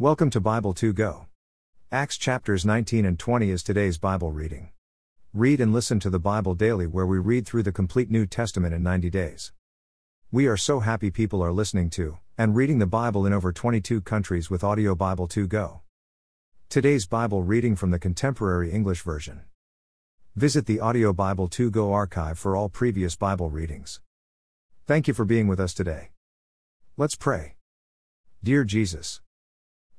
Welcome to Bible 2 Go. Acts chapters 19 and 20 is today's Bible reading. Read and listen to the Bible daily, where we read through the complete New Testament in 90 days. We are so happy people are listening to and reading the Bible in over 22 countries with Audio Bible 2 Go. Today's Bible reading from the Contemporary English Version. Visit the Audio Bible 2 Go archive for all previous Bible readings. Thank you for being with us today. Let's pray. Dear Jesus,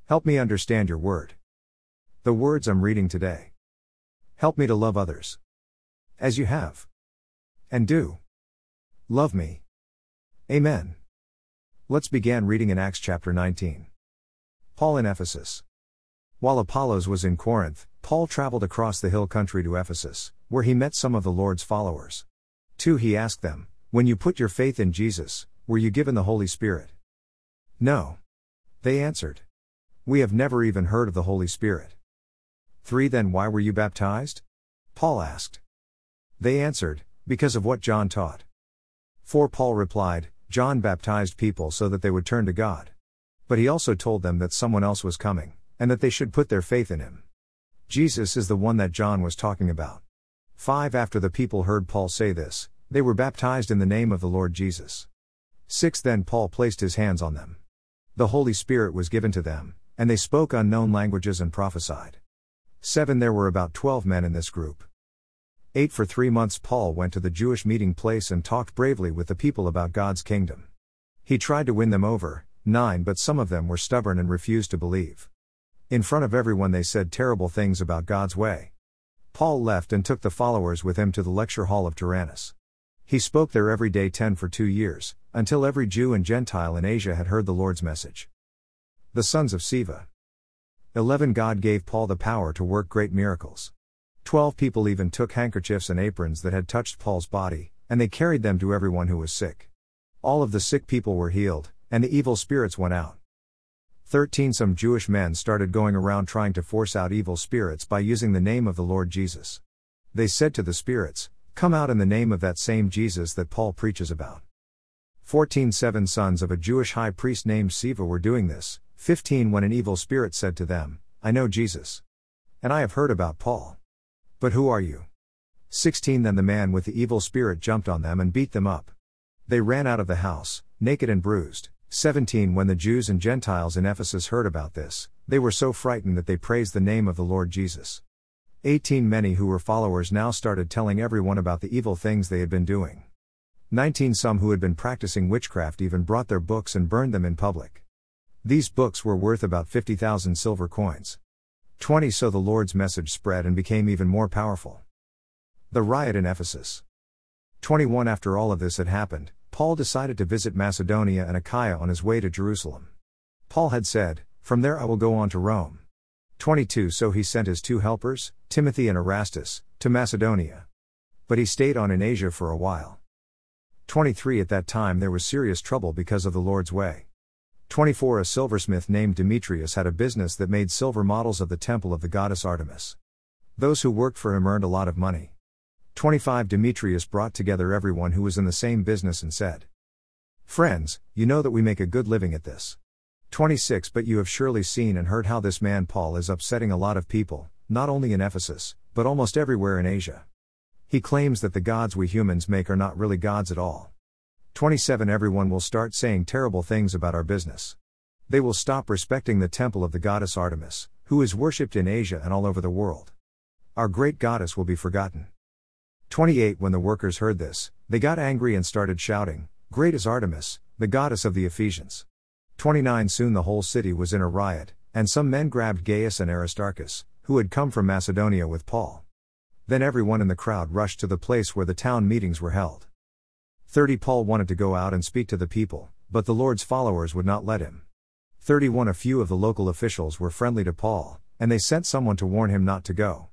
help me understand your word. The words I'm reading today. Help me to love others. As you have. And do. Love me. Amen. Let's begin reading in Acts chapter 19. Paul in Ephesus. While Apollos was in Corinth, Paul traveled across the hill country to Ephesus, where he met some of the Lord's followers. 2. He asked them, When you put your faith in Jesus, were you given the Holy Spirit? No. They answered. We have never even heard of the Holy Spirit. 3. Then why were you baptized? Paul asked. They answered, Because of what John taught. 4. Paul replied, John baptized people so that they would turn to God. But he also told them that someone else was coming, and that they should put their faith in him. Jesus is the one that John was talking about. 5. After the people heard Paul say this, they were baptized in the name of the Lord Jesus. 6. Then Paul placed his hands on them. The Holy Spirit was given to them, and they spoke unknown languages and prophesied. 7. There were about 12 men in this group. 8. For three months, Paul went to the Jewish meeting place and talked bravely with the people about God's kingdom. He tried to win them over. 9. But some of them were stubborn and refused to believe. In front of everyone, they said terrible things about God's way. Paul left and took the followers with him to the lecture hall of Tyrannus. He spoke there every day 10 for two years, until every Jew and Gentile in Asia had heard the Lord's message. The sons of Sceva. 11 God gave Paul the power to work great miracles. 12 people even took handkerchiefs and aprons that had touched Paul's body, and they carried them to everyone who was sick. All of the sick people were healed, and the evil spirits went out. 13 Some Jewish men started going around trying to force out evil spirits by using the name of the Lord Jesus. They said to the spirits, Come out in the name of that same Jesus that Paul preaches about. 14 Seven sons of a Jewish high priest named Sceva were doing this. 15 When an evil spirit said to them, I know Jesus. And I have heard about Paul. But who are you? 16 Then the man with the evil spirit jumped on them and beat them up. They ran out of the house, naked and bruised. 17 When the Jews and Gentiles in Ephesus heard about this, they were so frightened that they praised the name of the Lord Jesus. 18 Many who were followers now started telling everyone about the evil things they had been doing. 19 Some who had been practicing witchcraft even brought their books and burned them in public. These books were worth about 50,000 silver coins. 20 So the Lord's message spread and became even more powerful. The riot in Ephesus. 21 After all of this had happened, Paul decided to visit Macedonia and Achaia on his way to Jerusalem. Paul had said, From there I will go on to Rome. 22 So he sent his two helpers, Timothy and Erastus, to Macedonia. But he stayed on in Asia for a while. 23 At that time there was serious trouble because of the Lord's way. 24 A silversmith named Demetrius had a business that made silver models of the temple of the goddess Artemis. Those who worked for him earned a lot of money. 25 Demetrius brought together everyone who was in the same business and said, Friends, you know that we make a good living at this. 26 But you have surely seen and heard how this man Paul is upsetting a lot of people, not only in Ephesus, but almost everywhere in Asia. He claims that the gods we humans make are not really gods at all. 27 Everyone will start saying terrible things about our business. They will stop respecting the temple of the goddess Artemis, who is worshipped in Asia and all over the world. Our great goddess will be forgotten. 28 When the workers heard this, they got angry and started shouting, Great is Artemis, the goddess of the Ephesians. 29 Soon the whole city was in a riot, and some men grabbed Gaius and Aristarchus, who had come from Macedonia with Paul. Then everyone in the crowd rushed to the place where the town meetings were held. 30 Paul wanted to go out and speak to the people, but the Lord's followers would not let him. 31 A few of the local officials were friendly to Paul, and they sent someone to warn him not to go.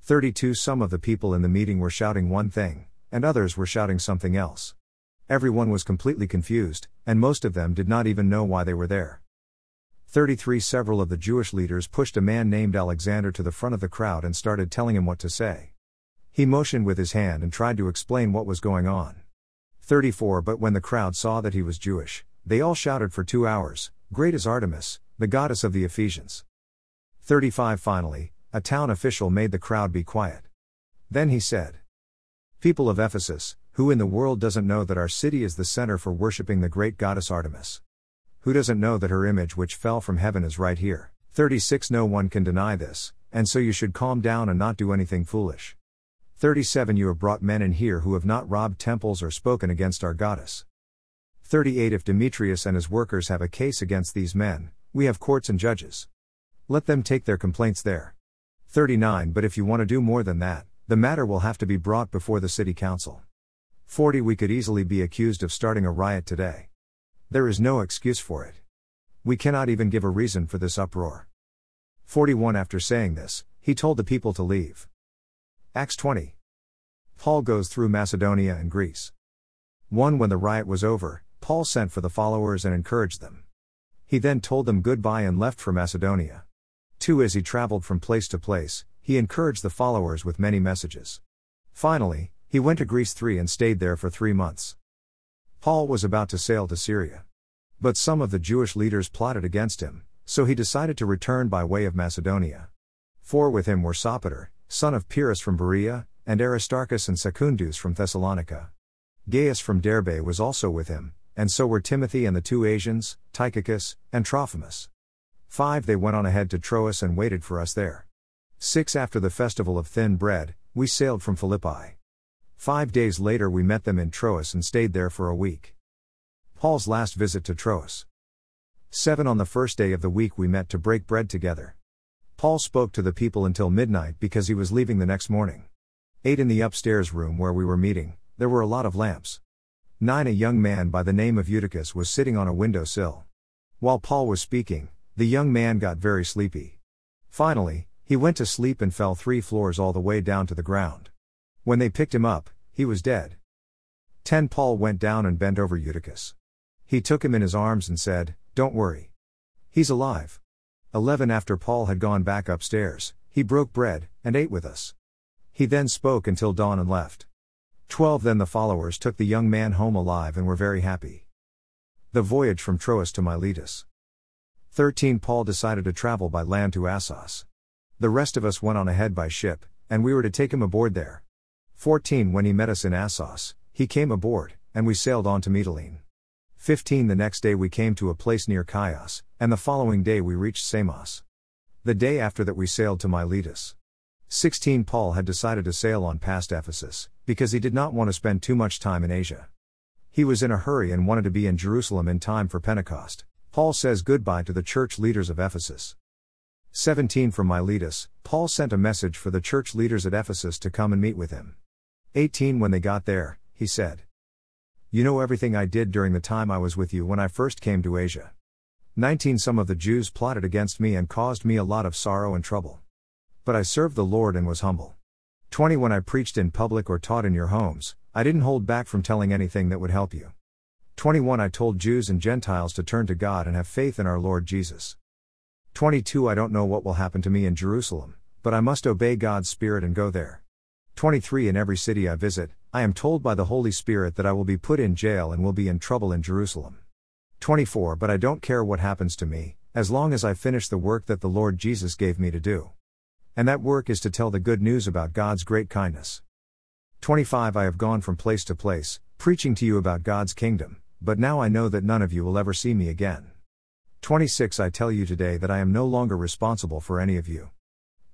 32 Some of the people in the meeting were shouting one thing, and others were shouting something else. Everyone was completely confused, and most of them did not even know why they were there. 33 Several of the Jewish leaders pushed a man named Alexander to the front of the crowd and started telling him what to say. He motioned with his hand and tried to explain what was going on. 34 But when the crowd saw that he was Jewish, they all shouted for two hours Great is Artemis, the goddess of the Ephesians. 35 Finally, a town official made the crowd be quiet. Then he said, People of Ephesus, who in the world doesn't know that our city is the center for worshipping the great goddess Artemis? Who doesn't know that her image which fell from heaven is right here? 36 No one can deny this, and so you should calm down and not do anything foolish. 37 You have brought men in here who have not robbed temples or spoken against our goddess. 38 If Demetrius and his workers have a case against these men, we have courts and judges. Let them take their complaints there. 39 But if you want to do more than that, the matter will have to be brought before the city council. 40 We could easily be accused of starting a riot today. There is no excuse for it. We cannot even give a reason for this uproar. 41 After saying this, he told the people to leave. Acts 20. Paul goes through Macedonia and Greece. 1 When the riot was over, Paul sent for the followers and encouraged them. He then told them goodbye and left for Macedonia. 2 As he traveled from place to place, he encouraged the followers with many messages. Finally, he went to Greece 3 and stayed there for three months. Paul was about to sail to Syria. But some of the Jewish leaders plotted against him, so he decided to return by way of Macedonia. Four with him were Sopater, son of Pyrrhus from Berea, and Aristarchus and Secundus from Thessalonica. Gaius from Derbe was also with him, and so were Timothy and the two Asians, Tychicus, and Trophimus. 5. They went on ahead to Troas and waited for us there. 6. After the festival of thin bread, we sailed from Philippi. Five days later, we met them in Troas and stayed there for a week. Paul's last visit to Troas. 7. On the first day of the week, we met to break bread together. Paul spoke to the people until midnight because he was leaving the next morning. 8. In the upstairs room where we were meeting, there were a lot of lamps. 9. A young man by the name of Eutychus was sitting on a window sill. While Paul was speaking, the young man got very sleepy. Finally, he went to sleep and fell three floors all the way down to the ground. When they picked him up, he was dead. 10 Paul went down and bent over Eutychus. He took him in his arms and said, Don't worry. He's alive. 11 After Paul had gone back upstairs, he broke bread, and ate with us. He then spoke until dawn and left. 12 Then the followers took the young man home alive and were very happy. The voyage from Troas to Miletus. 13 Paul decided to travel by land to Assos. The rest of us went on ahead by ship, and we were to take him aboard there. 14 When he met us in Assos, he came aboard, and we sailed on to Mytilene. 15 The next day we came to a place near Chios, and the following day we reached Samos. The day after that we sailed to Miletus. 16 Paul had decided to sail on past Ephesus, because he did not want to spend too much time in Asia. He was in a hurry and wanted to be in Jerusalem in time for Pentecost. Paul says goodbye to the church leaders of Ephesus. 17 From Miletus, Paul sent a message for the church leaders at Ephesus to come and meet with him. 18 When they got there, he said, You know everything I did during the time I was with you when I first came to Asia. 19 Some of the Jews plotted against me and caused me a lot of sorrow and trouble. But I served the Lord and was humble. 20 When I preached in public or taught in your homes, I didn't hold back from telling anything that would help you. 21 I told Jews and Gentiles to turn to God and have faith in our Lord Jesus. 22 I don't know what will happen to me in Jerusalem, but I must obey God's Spirit and go there. 23 In every city I visit, I am told by the Holy Spirit that I will be put in jail and will be in trouble in Jerusalem. 24 But I don't care what happens to me, as long as I finish the work that the Lord Jesus gave me to do. And that work is to tell the good news about God's great kindness. 25 I have gone from place to place, preaching to you about God's kingdom, but now I know that none of you will ever see me again. 26 I tell you today that I am no longer responsible for any of you.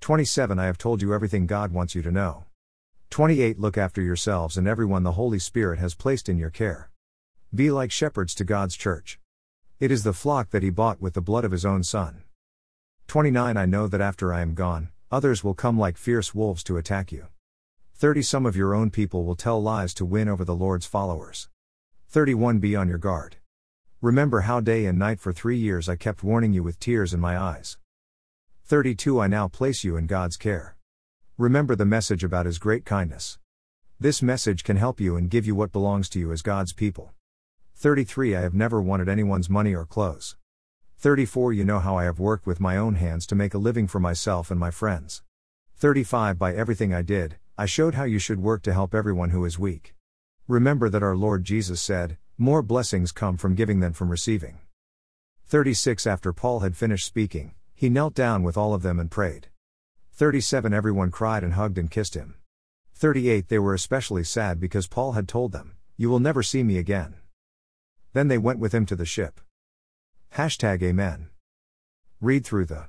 27 I have told you everything God wants you to know. 28 Look after yourselves and everyone the Holy Spirit has placed in your care. Be like shepherds to God's church. It is the flock that He bought with the blood of His own Son. 29 I know that after I am gone, others will come like fierce wolves to attack you. 30 Some of your own people will tell lies to win over the Lord's followers. 31 Be on your guard. Remember how day and night for three years I kept warning you with tears in my eyes. 32 I now place you in God's care. Remember the message about His great kindness. This message can help you and give you what belongs to you as God's people. 33 I have never wanted anyone's money or clothes. 34 You know how I have worked with my own hands to make a living for myself and my friends. 35 By everything I did, I showed how you should work to help everyone who is weak. Remember that our Lord Jesus said, More blessings come from giving than from receiving. 36 After Paul had finished speaking, he knelt down with all of them and prayed. 37 Everyone cried and hugged and kissed him. 38 They were especially sad because Paul had told them, You will never see me again. Then they went with him to the ship. Hashtag Amen. Read through the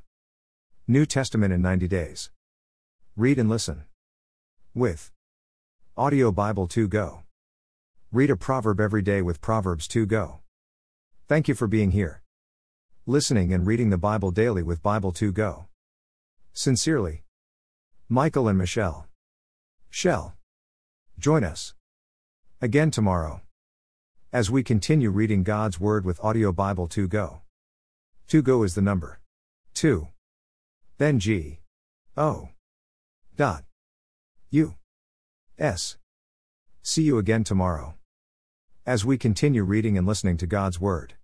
New Testament in 90 days. Read and listen. With Audio Bible 2 Go. Read a proverb every day with Proverbs 2 Go. Thank you for being here. Listening and reading the Bible daily with Bible 2 Go. Sincerely, Michael and Michelle. Shell. Join us again tomorrow as we continue reading God's Word with Audio Bible 2 Go. 2 Go is the number 2. Then G. O. Dot. U. S. See you again tomorrow as we continue reading and listening to God's Word.